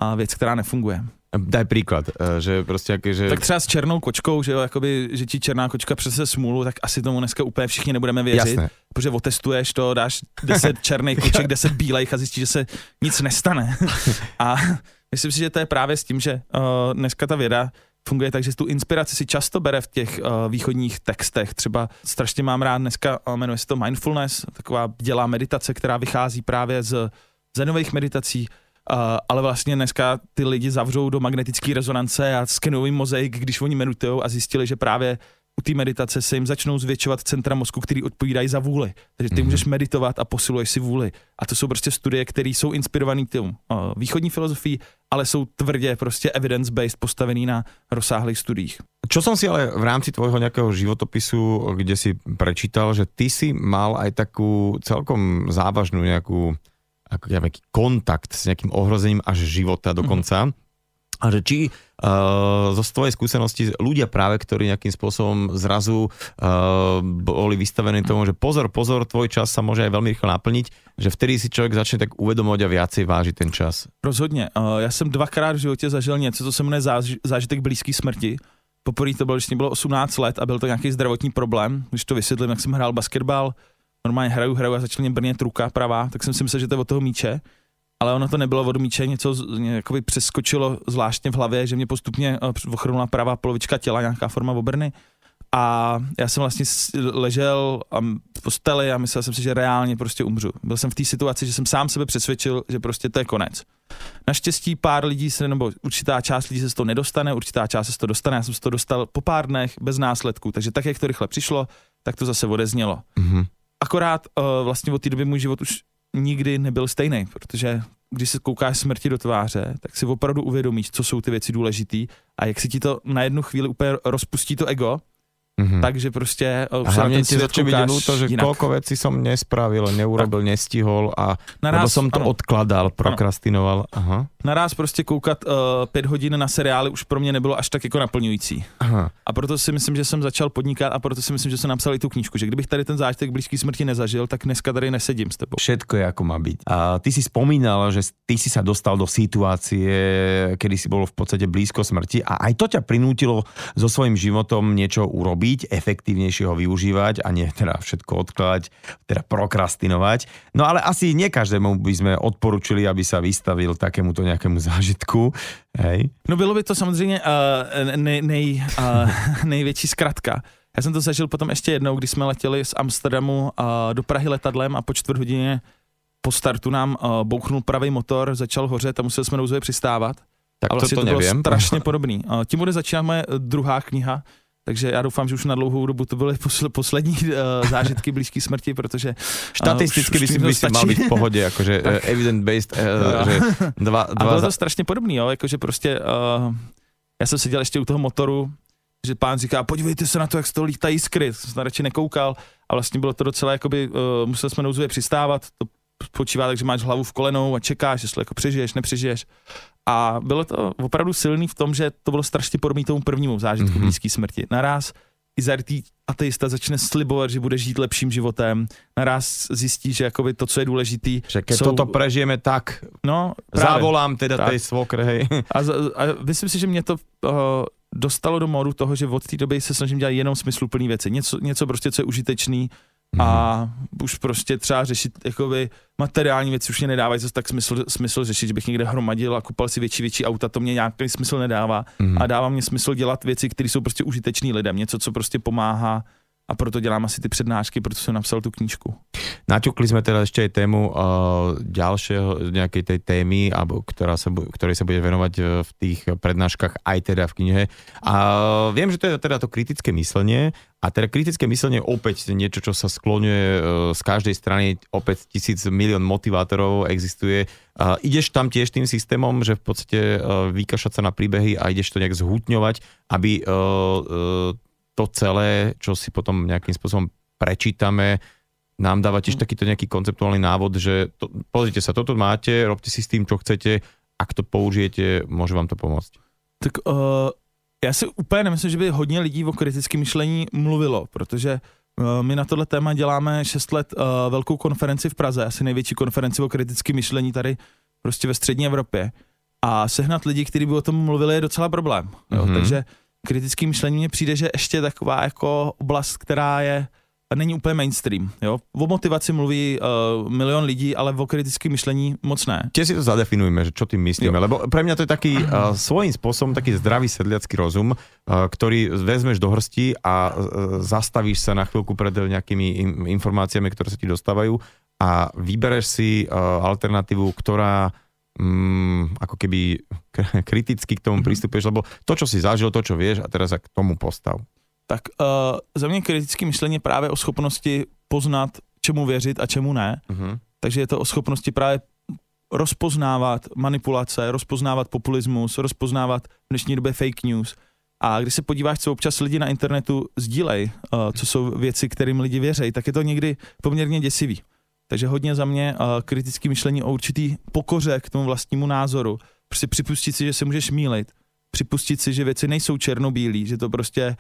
uh, věc, která nefunguje. Daj příklad, že prostě jak, že... Tak třeba s černou kočkou, že jo, jakoby, že ti černá kočka přese smůlu, tak asi tomu dneska úplně všichni nebudeme věřit, Jasné. protože otestuješ to, dáš 10 černých koček, 10 bílejch a zjistíš, že se nic nestane. a myslím si, že to je právě s tím, že uh, dneska ta věda funguje tak, že tu inspiraci si často bere v těch uh, východních textech. Třeba strašně mám rád dneska, uh, jmenuje se to mindfulness, taková dělá meditace, která vychází právě z zenových meditací, ale vlastně dneska ty lidi zavřou do magnetické rezonance a skenují mozaik, když oni meditují a zjistili, že právě u té meditace se jim začnou zvětšovat centra mozku, který odpovídají za vůli. Takže ty mm-hmm. můžeš meditovat a posiluješ si vůli. A to jsou prostě studie, které jsou inspirované tím uh, východní filozofií, ale jsou tvrdě prostě evidence-based, postavený na rozsáhlých studiích. Čo som si ale v rámci tvojho nejakého životopisu, kde si prečítal, že ty si mal aj takú celkom závažnú nejakú ako nejaký kontakt s nejakým ohrozením až života dokonca. Mm-hmm a že či uh, zo svojej skúsenosti ľudia práve, ktorí nejakým spôsobom zrazu uh, boli vystavení tomu, že pozor, pozor, tvoj čas sa môže aj veľmi rýchlo naplniť, že vtedy si člověk začne tak uvedomovať a viacej vážiť ten čas. Rozhodně. Uh, já jsem dvakrát v životě zažil něco, co se jmenuje záž- zážitek blízký smrti. Poprvé to bylo, když mě bylo 18 let a byl to nějaký zdravotní problém. Když to vysvětlím, jak jsem hrál basketbal, normálně hraju, hraju a začal mě brnět ruka pravá, tak jsem si myslel, že to je od toho míče ale ono to nebylo od míče, něco mě jakoby přeskočilo zvláštně v hlavě, že mě postupně eh, ochrnula pravá polovička těla, nějaká forma obrny. A já jsem vlastně ležel v posteli a myslel jsem si, že reálně prostě umřu. Byl jsem v té situaci, že jsem sám sebe přesvědčil, že prostě to je konec. Naštěstí pár lidí se, nebo určitá část lidí se z toho nedostane, určitá část se z toho dostane. Já jsem se to dostal po pár dnech bez následků, takže tak, jak to rychle přišlo, tak to zase odeznělo. Mm-hmm. Akorát uh, vlastně od té doby můj život už nikdy nebyl stejný, protože když se koukáš smrti do tváře, tak si opravdu uvědomíš, co jsou ty věci důležité a jak si ti to na jednu chvíli úplně rozpustí to ego Mm-hmm. Takže prostě a hlavně ti začne byť to, že jinak. koľko vecí som nespravil, neurobil, tak. nestihol a Naraz, lebo som to ano. odkladal, prokrastinoval. Aha. Naraz prostě koukat uh, pět hodin na seriály už pro mě nebylo až tak jako naplňující. Aha. A proto si myslím, že jsem začal podnikat a proto si myslím, že jsem napsal i tu knížku, že kdybych tady ten zážitek blízký smrti nezažil, tak dneska tady nesedím s tebou. Všetko je ako má byť. A ty si spomínal, že ty si sa dostal do situácie, kedy si bol v podstate blízko smrti a aj to ťa prinútilo so svojím životom niečo urobiť robiť, efektívnejšie ho využívať a nie teda všetko odkladať, teda prokrastinovať. No ale asi nie každému by sme odporučili, aby sa vystavil takémuto nějakému zážitku. Hej. No bylo by to samozřejmě uh, nej, nej, uh, největší zkratka. Já jsem to zažil potom ještě jednou, když jsme letěli z Amsterdamu uh, do Prahy letadlem a po čtvrt hodině po startu nám uh, bouchnul pravý motor, začal hořet a museli jsme nouzově přistávat. Tak a vlastně to, to, to bylo nevím. strašně podobný. Uh, tím bude začínat moje druhá kniha, takže já doufám, že už na dlouhou dobu to byly poslední uh, zážitky blízké smrti, protože... Statisticky uh, by si, by si mal být v pohodě, jakože uh, evidence-based, uh, že dva, dva... A bylo to strašně podobný, jo, jakože prostě uh, já jsem seděl ještě u toho motoru, že pán říká, podívejte se na to, jak z toho lítá jiskry, jsem se radši nekoukal a vlastně bylo to docela, jakoby, uh, museli jsme nouzově přistávat, to spočívá tak, že máš hlavu v kolenou a čekáš, jestli jako přežiješ, nepřežiješ. A bylo to opravdu silný v tom, že to bylo strašně podobné tomu prvnímu zážitku mm-hmm. blízké smrti. Naraz i zarytý ateista začne slibovat, že bude žít lepším životem, naraz zjistí, že jakoby to, co je důležitý... Že jsou... toto prežijeme tak, no, právě, závolám teda tak. tej svokre, hej. A, a myslím si, že mě to uh, dostalo do módu toho, že od té doby se snažím dělat jenom smysluplný věci. Něco, něco prostě, co je užitečný. A už prostě třeba řešit jakoby materiální věci už mě nedávají zase tak smysl, smysl řešit, že bych někde hromadil a kupal si větší, větší auta, to mě nějaký smysl nedává. Mm. A dává mě smysl dělat věci, které jsou prostě užitečné lidem, něco, co prostě pomáhá a proto dělám asi ty přednášky, proto jsem napsal tu knížku. Naťukli jsme teda ještě i tému uh, ďalšieho nějaké tej témy, která se, ktorej se bude venovať uh, v tých prednáškach aj teda v knihe. A uh, viem, že to je teda to kritické myslenie a teda kritické myslenie opäť niečo, čo sa skloňuje uh, z každej strany, opäť tisíc milión motivátorov existuje. Uh, ideš tam tiež tým systémom, že v podstate uh, vykašať sa na príbehy a ideš to nejak zhutňovať, aby to celé, čo si potom nejakým spôsobom prečítame, nám dáva tiež hm. takýto nejaký konceptuálny návod, že to, pozrite sa, toto máte, robte si s tým, čo chcete, ak to použijete, môže vám to pomôcť. Tak uh, já si úplně nemyslím, že by hodně lidí o kritickém myšlení mluvilo, protože Uh, my na tohle téma děláme 6 let uh, velkou konferenci v Praze, asi největší konferenci o kritickém myšlení tady prostě ve střední Evropě. A sehnat lidi, kteří by o tom mluvili, je docela problém. Jo? Mm-hmm. Takže kritické myšlení mně přijde, že ještě taková jako oblast, která je není úplně mainstream. Jo? O motivaci mluví uh, milion lidí, ale o kritickém myšlení moc ne. Tě si to zadefinujeme, že čo tým myslíme, jo. lebo pre mňa to je taký uh, svojím spôsobom taký zdravý sedliacký rozum, uh, ktorý vezmeš do hrsti a uh, zastavíš sa na chvíľku pred nejakými in, informáciami, ktoré sa ti dostávajú a vybereš si uh, alternatívu, ktorá um, ako keby kriticky k tomu mm-hmm. pristupuješ, lebo to, čo si zažil, to, čo vieš a teraz sa k tomu postav tak uh, za mě kritické myšlení je právě o schopnosti poznat, čemu věřit a čemu ne. Uh-huh. Takže je to o schopnosti právě rozpoznávat manipulace, rozpoznávat populismus, rozpoznávat v dnešní době fake news. A když se podíváš, co občas lidi na internetu sdílej, uh, co jsou věci, kterým lidi věří, tak je to někdy poměrně děsivý. Takže hodně za mě uh, kritické myšlení o určitý pokoře k tomu vlastnímu názoru. Prostě připustit si, že se můžeš mílit, připustit si, že věci nejsou černobílí, že to prostě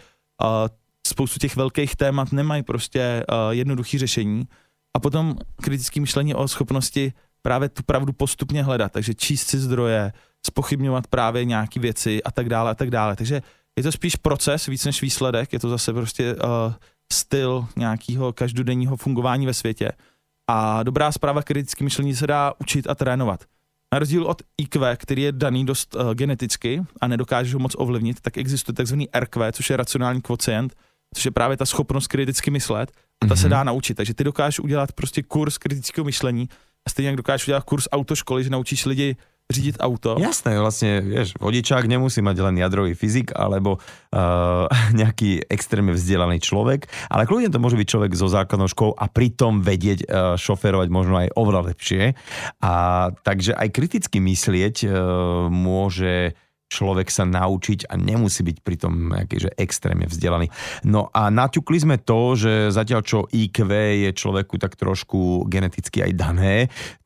spoustu těch velkých témat nemají prostě uh, jednoduché řešení. A potom kritické myšlení o schopnosti právě tu pravdu postupně hledat, takže číst si zdroje, spochybňovat právě nějaké věci a tak dále a tak dále. Takže je to spíš proces víc než výsledek, je to zase prostě uh, styl nějakého každodenního fungování ve světě. A dobrá zpráva kritické myšlení se dá učit a trénovat. Na rozdíl od IQ, který je daný dost uh, geneticky a nedokáže ho moc ovlivnit, tak existuje takzvaný RQ, což je racionální kvocient, což je právě ta schopnost kriticky myslet a ta mm-hmm. se mhm. dá naučit. Takže ty dokážeš udělat prostě kurz kritického myšlení a stejně jak dokážeš udělat kurz autoškoly, že naučíš lidi řídit auto. Jasné, vlastně, vieš, vodičák nemusí mať len jadrový fyzik alebo uh, nejaký extrémne vzdelaný človek, ale kľudne to môže byť človek zo základnou školou a pritom vedieť uh, šoferovať možno aj oveľa lepšie. A takže aj kriticky myslieť uh, môže človek sa naučiť a nemusí byť pritom nejaký, že extrémne vzdelaný. No a naťukli sme to, že zatiaľ čo IQ je človeku tak trošku geneticky aj dané,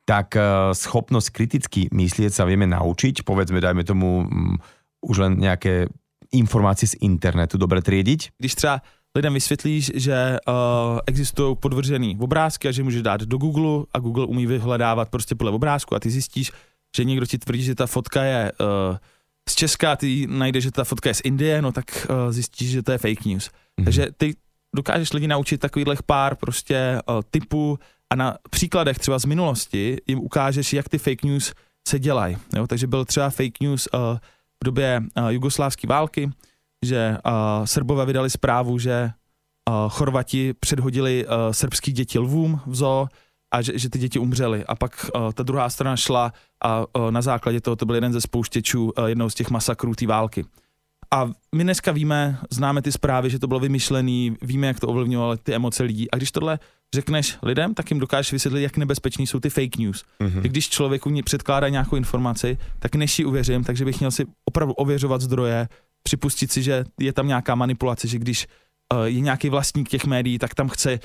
tak e, schopnosť kriticky myslieť sa vieme naučiť, povedzme, dajme tomu um, už len nejaké informácie z internetu dobre triediť. Když třeba lidem vysvětlíš, že uh, existují podvržený obrázky a že můžeš dát do Google a Google umí vyhledávat prostě podle obrázku a ty zjistíš, že někdo ti tvrdí, že ta fotka je uh, z Česka, ty najdeš, že ta fotka je z Indie, no tak uh, zjistíš, že to je fake news. Mm-hmm. Takže ty dokážeš lidi naučit takových pár prostě uh, typů a na příkladech třeba z minulosti jim ukážeš, jak ty fake news se dělají. Takže byl třeba fake news uh, v době uh, jugoslávské války, že uh, Srbové vydali zprávu, že uh, Chorvati předhodili uh, srbský děti lvům v zoo a že, že ty děti umřely. A pak uh, ta druhá strana šla a uh, na základě toho to byl jeden ze spouštěčů uh, jednou z těch masakrů té války. A my dneska víme, známe ty zprávy, že to bylo vymyšlený, víme, jak to ovlivňovalo ty emoce lidí. A když tohle řekneš lidem, tak jim dokážeš vysvětlit, jak nebezpečný jsou ty fake news. Mm-hmm. Když člověku předkládá nějakou informaci, tak než ji uvěřím, takže bych měl si opravdu ověřovat zdroje, připustit si, že je tam nějaká manipulace, že když uh, je nějaký vlastník těch médií, tak tam chce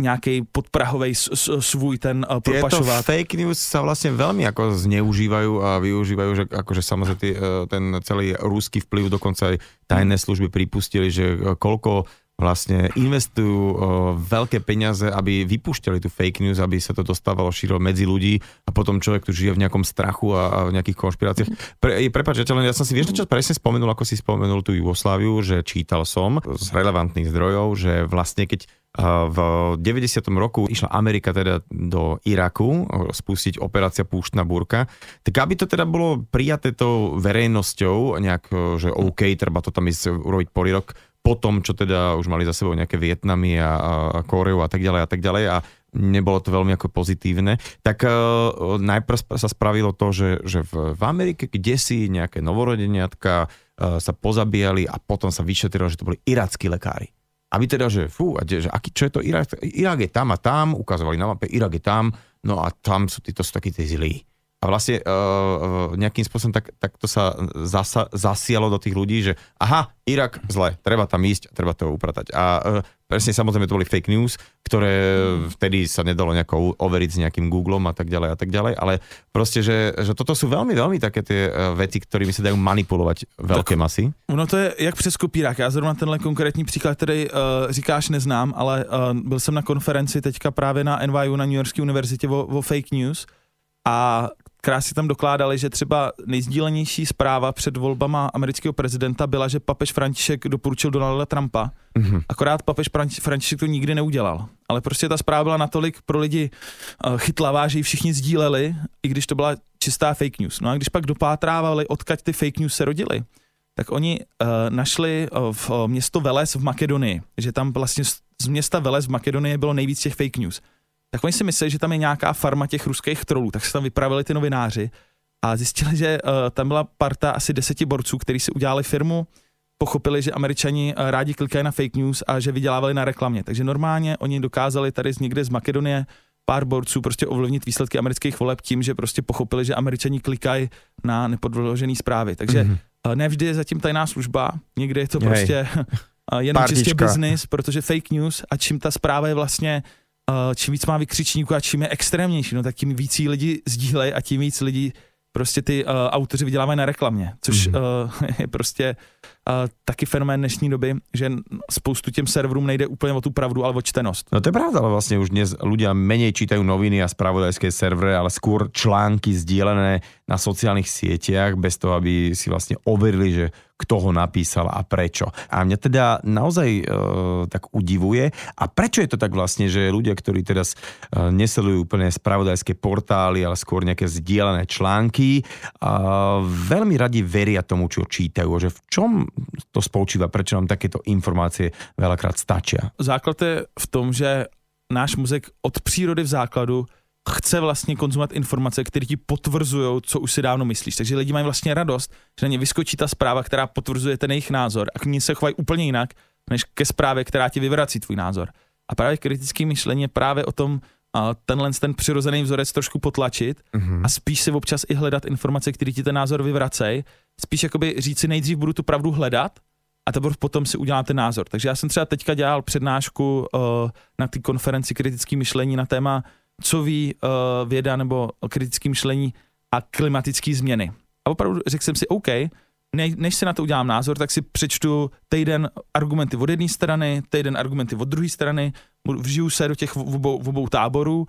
nějaký podprahový svůj ten uh, propašovat. Tieto fake news sa vlastne veľmi ako zneužívajú a využívajú, že akože samozrejme tý, uh, ten celý ruský vplyv, dokonca aj tajné služby pripustili, že uh, koľko vlastne investujú uh, veľké peniaze, aby vypúšťali tú fake news, aby sa to dostávalo širo medzi ľudí a potom človek tu žije v nejakom strachu a, a v nejakých konšpiráciách. Pre, prepáč, ja, ja som si, vieš, čo presne spomenul, ako si spomenul tú Jugosláviu, že čítal som z relevantných zdrojov, že vlastne keď v 90. roku išla Amerika teda do Iraku spustiť operácia Púštna burka, tak aby to teda bolo prijaté to verejnosťou, nejak, že OK, treba to tam ísť urobiť poriadok, po tom, čo teda už mali za sebou nejaké Vietnamy a, a Kóreu a tak ďalej a tak ďalej a nebolo to veľmi ako pozitívne, tak uh, najprv sa spravilo to, že, že v, v Amerike, kde si nejaké novorodeniatka uh, sa pozabíjali a potom sa vyšetrilo, že to boli irackí lekári. Aby teda, že fú, a že aký, čo je to Irak? Irak je tam a tam, ukazovali na mape, Irak je tam, no a tam sú títo sú takí tí zlí. A vlastne uh, nejakým spôsobom tak, tak to sa zasa, zasialo do tých ľudí, že aha, Irak zle, treba tam ísť, treba to upratať. A uh, presne samozrejme to boli fake news, ktoré vtedy sa nedalo nejako overiť s nejakým Googlom a tak ďalej a tak ďalej, ale proste, že, že toto sú veľmi, veľmi také tie veci, ktorými sa dajú manipulovať veľké tak, masy. No to je jak přes kopírák. Já zrovna tenhle konkrétní příklad, který uh, říkáš, neznám, ale uh, byl jsem na konferenci teďka právě na NYU na New Yorkské univerzitě o, o fake news a krásně tam dokládali, že třeba nejzdílenější zpráva před volbama amerického prezidenta byla, že papež František doporučil Donalda Trumpa. Mm-hmm. Akorát papež František to nikdy neudělal. Ale prostě ta zpráva byla natolik pro lidi uh, chytlavá, že ji všichni sdíleli, i když to byla čistá fake news. No a když pak dopátrávali, odkud ty fake news se rodily, tak oni uh, našli uh, v uh, město Veles v Makedonii, že tam vlastně z města Veles v Makedonii bylo nejvíc těch fake news tak oni si mysleli, že tam je nějaká farma těch ruských trolů, tak se tam vypravili ty novináři a zjistili, že uh, tam byla parta asi deseti borců, kteří si udělali firmu, pochopili, že američani uh, rádi klikají na fake news a že vydělávali na reklamě. Takže normálně oni dokázali tady z někde z Makedonie pár borců prostě ovlivnit výsledky amerických voleb tím, že prostě pochopili, že američani klikají na nepodložené zprávy. Takže mm-hmm. uh, nevždy je zatím tajná služba, někdy je to Jej. prostě uh, jenom Partička. čistě business, protože fake news a čím ta zpráva je vlastně uh, čím víc má vykřičníků a čím je extrémnější, no tak tím víc lidi sdílejí a tím víc lidí prostě ty uh, autoři vydělávají na reklamě, což mm. uh, je prostě uh, taky fenomén dnešní doby, že spoustu těm serverům nejde úplně o tu pravdu, ale o čtenost. No to je pravda, ale vlastně už dnes ľudia menej čítajú noviny a spravodajské servery, ale skôr články sdílené na sociálnych sieťach, bez toho, aby si vlastne overili, že kto ho napísal a prečo. A mňa teda naozaj e, tak udivuje. A prečo je to tak vlastne, že ľudia, ktorí teraz e, nesledujú úplne spravodajské portály, ale skôr nejaké zdieľané články, e, veľmi radi veria tomu, čo čítajú. Že v čom to spočíva? Prečo nám takéto informácie veľakrát stačia? Základ je v tom, že náš mozek od přírody v základu chce vlastně konzumovat informace, které ti potvrzují, co už si dávno myslíš. Takže lidi mají vlastně radost, že na ně vyskočí ta zpráva, která potvrzuje ten jejich názor a k ní se chovají úplně jinak, než ke zprávě, která ti vyvrací tvůj názor. A právě kritické myšlení je právě o tom, a tenhle ten přirozený vzorec trošku potlačit mm-hmm. a spíš si občas i hledat informace, které ti ten názor vyvracejí. Spíš jakoby říci nejdřív budu tu pravdu hledat a teprve potom si udělám ten názor. Takže já jsem třeba teďka dělal přednášku uh, na té konferenci kritické myšlení na téma co ví uh, věda nebo kritické myšlení a klimatické změny. A opravdu řekl jsem si, OK, ne, než si na to udělám názor, tak si přečtu týden argumenty od jedné strany, týden argumenty od druhé strany, vžiju se do těch obou, obou táborů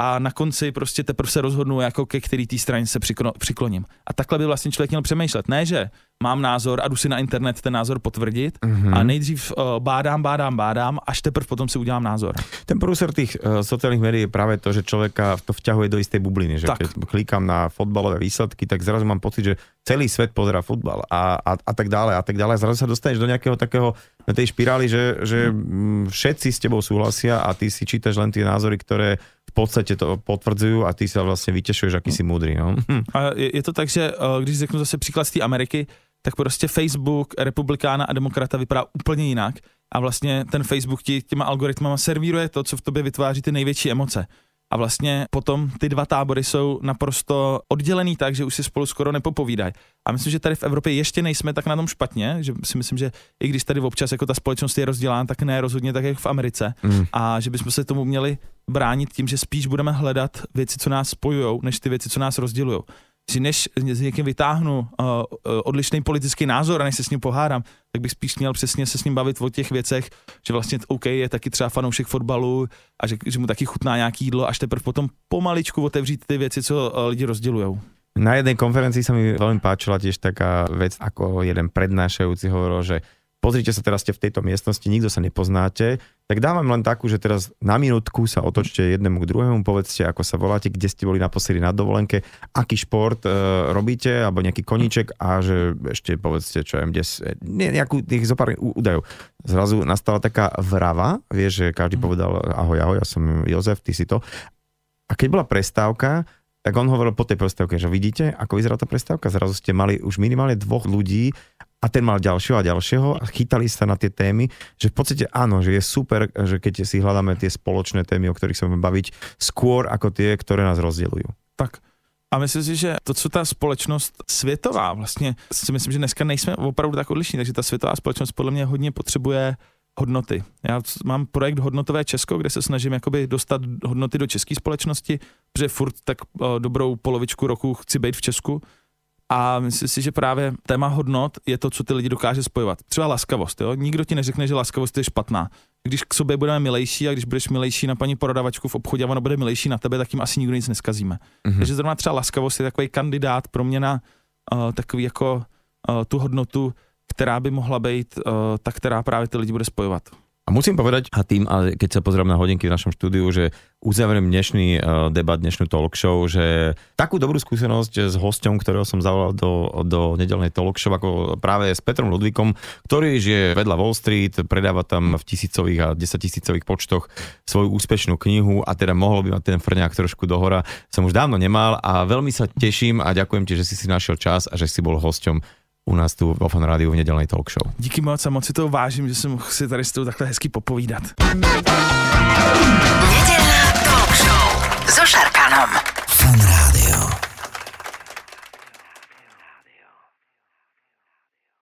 a na konci prostě teprve se rozhodnu, jako ke který té straně se přikloním. A takhle by vlastně člověk měl přemýšlet. Ne, že mám názor a jdu si na internet ten názor potvrdit mm-hmm. a nejdřív uh, bádám, bádám, bádám, až teprve potom si udělám názor. Ten průser těch uh, sociálních médií je právě to, že člověka to vťahuje do jisté bubliny. Že tak. keď klikám na fotbalové výsledky, tak zrazu mám pocit, že celý svět pozerá fotbal a, a, a tak dále a tak dále. Zrazu se dostaneš do nějakého takého tej špirály, že, že mm. všetci s tebou súhlasia a ty si čítaš len tie názory, ktoré v podstate to potvrdzujú a ty sa vlastne vytešuješ, aký si múdry. No? A je, je to tak, že eh, když řeknu zase příklad z té Ameriky, tak prostě Facebook republikána a demokrata vypadá úplně jinak a vlastně ten Facebook ti těma algoritmama servíruje to, co v tobě vytváří ty největší emoce. A vlastně potom ty dva tábory jsou naprosto oddělený tak, že už si spolu skoro nepopovídají. A myslím, že tady v Evropě ještě nejsme tak na tom špatně, že si myslím, že i když tady občas jako ta společnost je rozdělána, tak ne rozhodně tak, jak v Americe. Mm. A že bychom se tomu měli bránit tím, že spíš budeme hledat věci, co nás spojují, než ty věci, co nás rozdělují že než s někým vytáhnu uh, odlišný politický názor a než se s ním pohádám, tak bych spíš měl přesně se s ním bavit o těch věcech, že vlastně OK je taky třeba fanoušek fotbalu a že, že mu taky chutná nějaký jídlo, až teprve potom pomaličku otevřít ty věci, co uh, lidi rozdělují. Na jednej konferencii sa mi veľmi páčila tiež taká vec, ako jeden prednášajúci hovoril, že pozrite sa teraz ste v tejto miestnosti, nikto sa nepoznáte, tak dávam len takú, že teraz na minútku sa otočte jednému k druhému, povedzte, ako sa voláte, kde ste boli naposledy na dovolenke, aký šport e, robíte, alebo nejaký koníček a že ešte povedzte, čo viem, kde, nie, nejakú tých zopár údajov. Zrazu nastala taká vrava, vieš, že každý mhm. povedal ahoj, ahoj, ja som Jozef, ty si to. A keď bola prestávka, tak on hovoril po tej prestávke, že vidíte, ako vyzerá tá prestávka, zrazu ste mali už minimálne dvoch ľudí, a ten mal ďalšieho a ďalšieho a chytali sa na tie témy, že v podstate áno, že je super, že keď si hľadáme tie spoločné témy, o ktorých sa budeme baviť, skôr ako tie, ktoré nás rozdeľujú. Tak A myslím si, že to, co ta společnost světová, vlastně si myslím, že dneska nejsme opravdu tak odlišní, takže ta světová společnost podle mě hodně potřebuje hodnoty. Já mám projekt Hodnotové Česko, kde se snažím jakoby dostat hodnoty do české společnosti, protože furt tak dobrou polovičku roku chci být v Česku a myslím si, že právě téma hodnot je to, co ty lidi dokáže spojovat. Třeba laskavost. Jo? Nikdo ti neřekne, že laskavost je špatná. Když k sobě budeme milejší a když budeš milejší na paní prodavačku v obchodě a ona bude milejší na tebe, tak jim asi nikdo nic neskazíme. Mm-hmm. Takže zrovna třeba laskavost je takový kandidát pro mě na uh, takový jako uh, tu hodnotu, která by mohla být uh, ta, která právě ty lidi bude spojovat. A musím povedať, a tým, ale keď sa pozriem na hodinky v našom štúdiu, že uzavriem dnešný uh, debat, dnešnú talk show, že takú dobrú skúsenosť s hosťom, ktorého som zavolal do, do nedelnej talk show, ako práve s Petrom Ludvíkom, ktorý žije vedľa Wall Street, predáva tam v tisícových a desatisícových počtoch svoju úspešnú knihu a teda mohlo by mať ten frňák trošku dohora. Som už dávno nemal a veľmi sa teším a ďakujem ti, že si si našiel čas a že si bol hosťom u nás tu v Fun Rádiu v nedělnej talk show. Díky moc a moc si to vážím, že jsem si tady s tou takhle hezky popovídat. Nedělná talk show so Šarkanom. Fun Radio.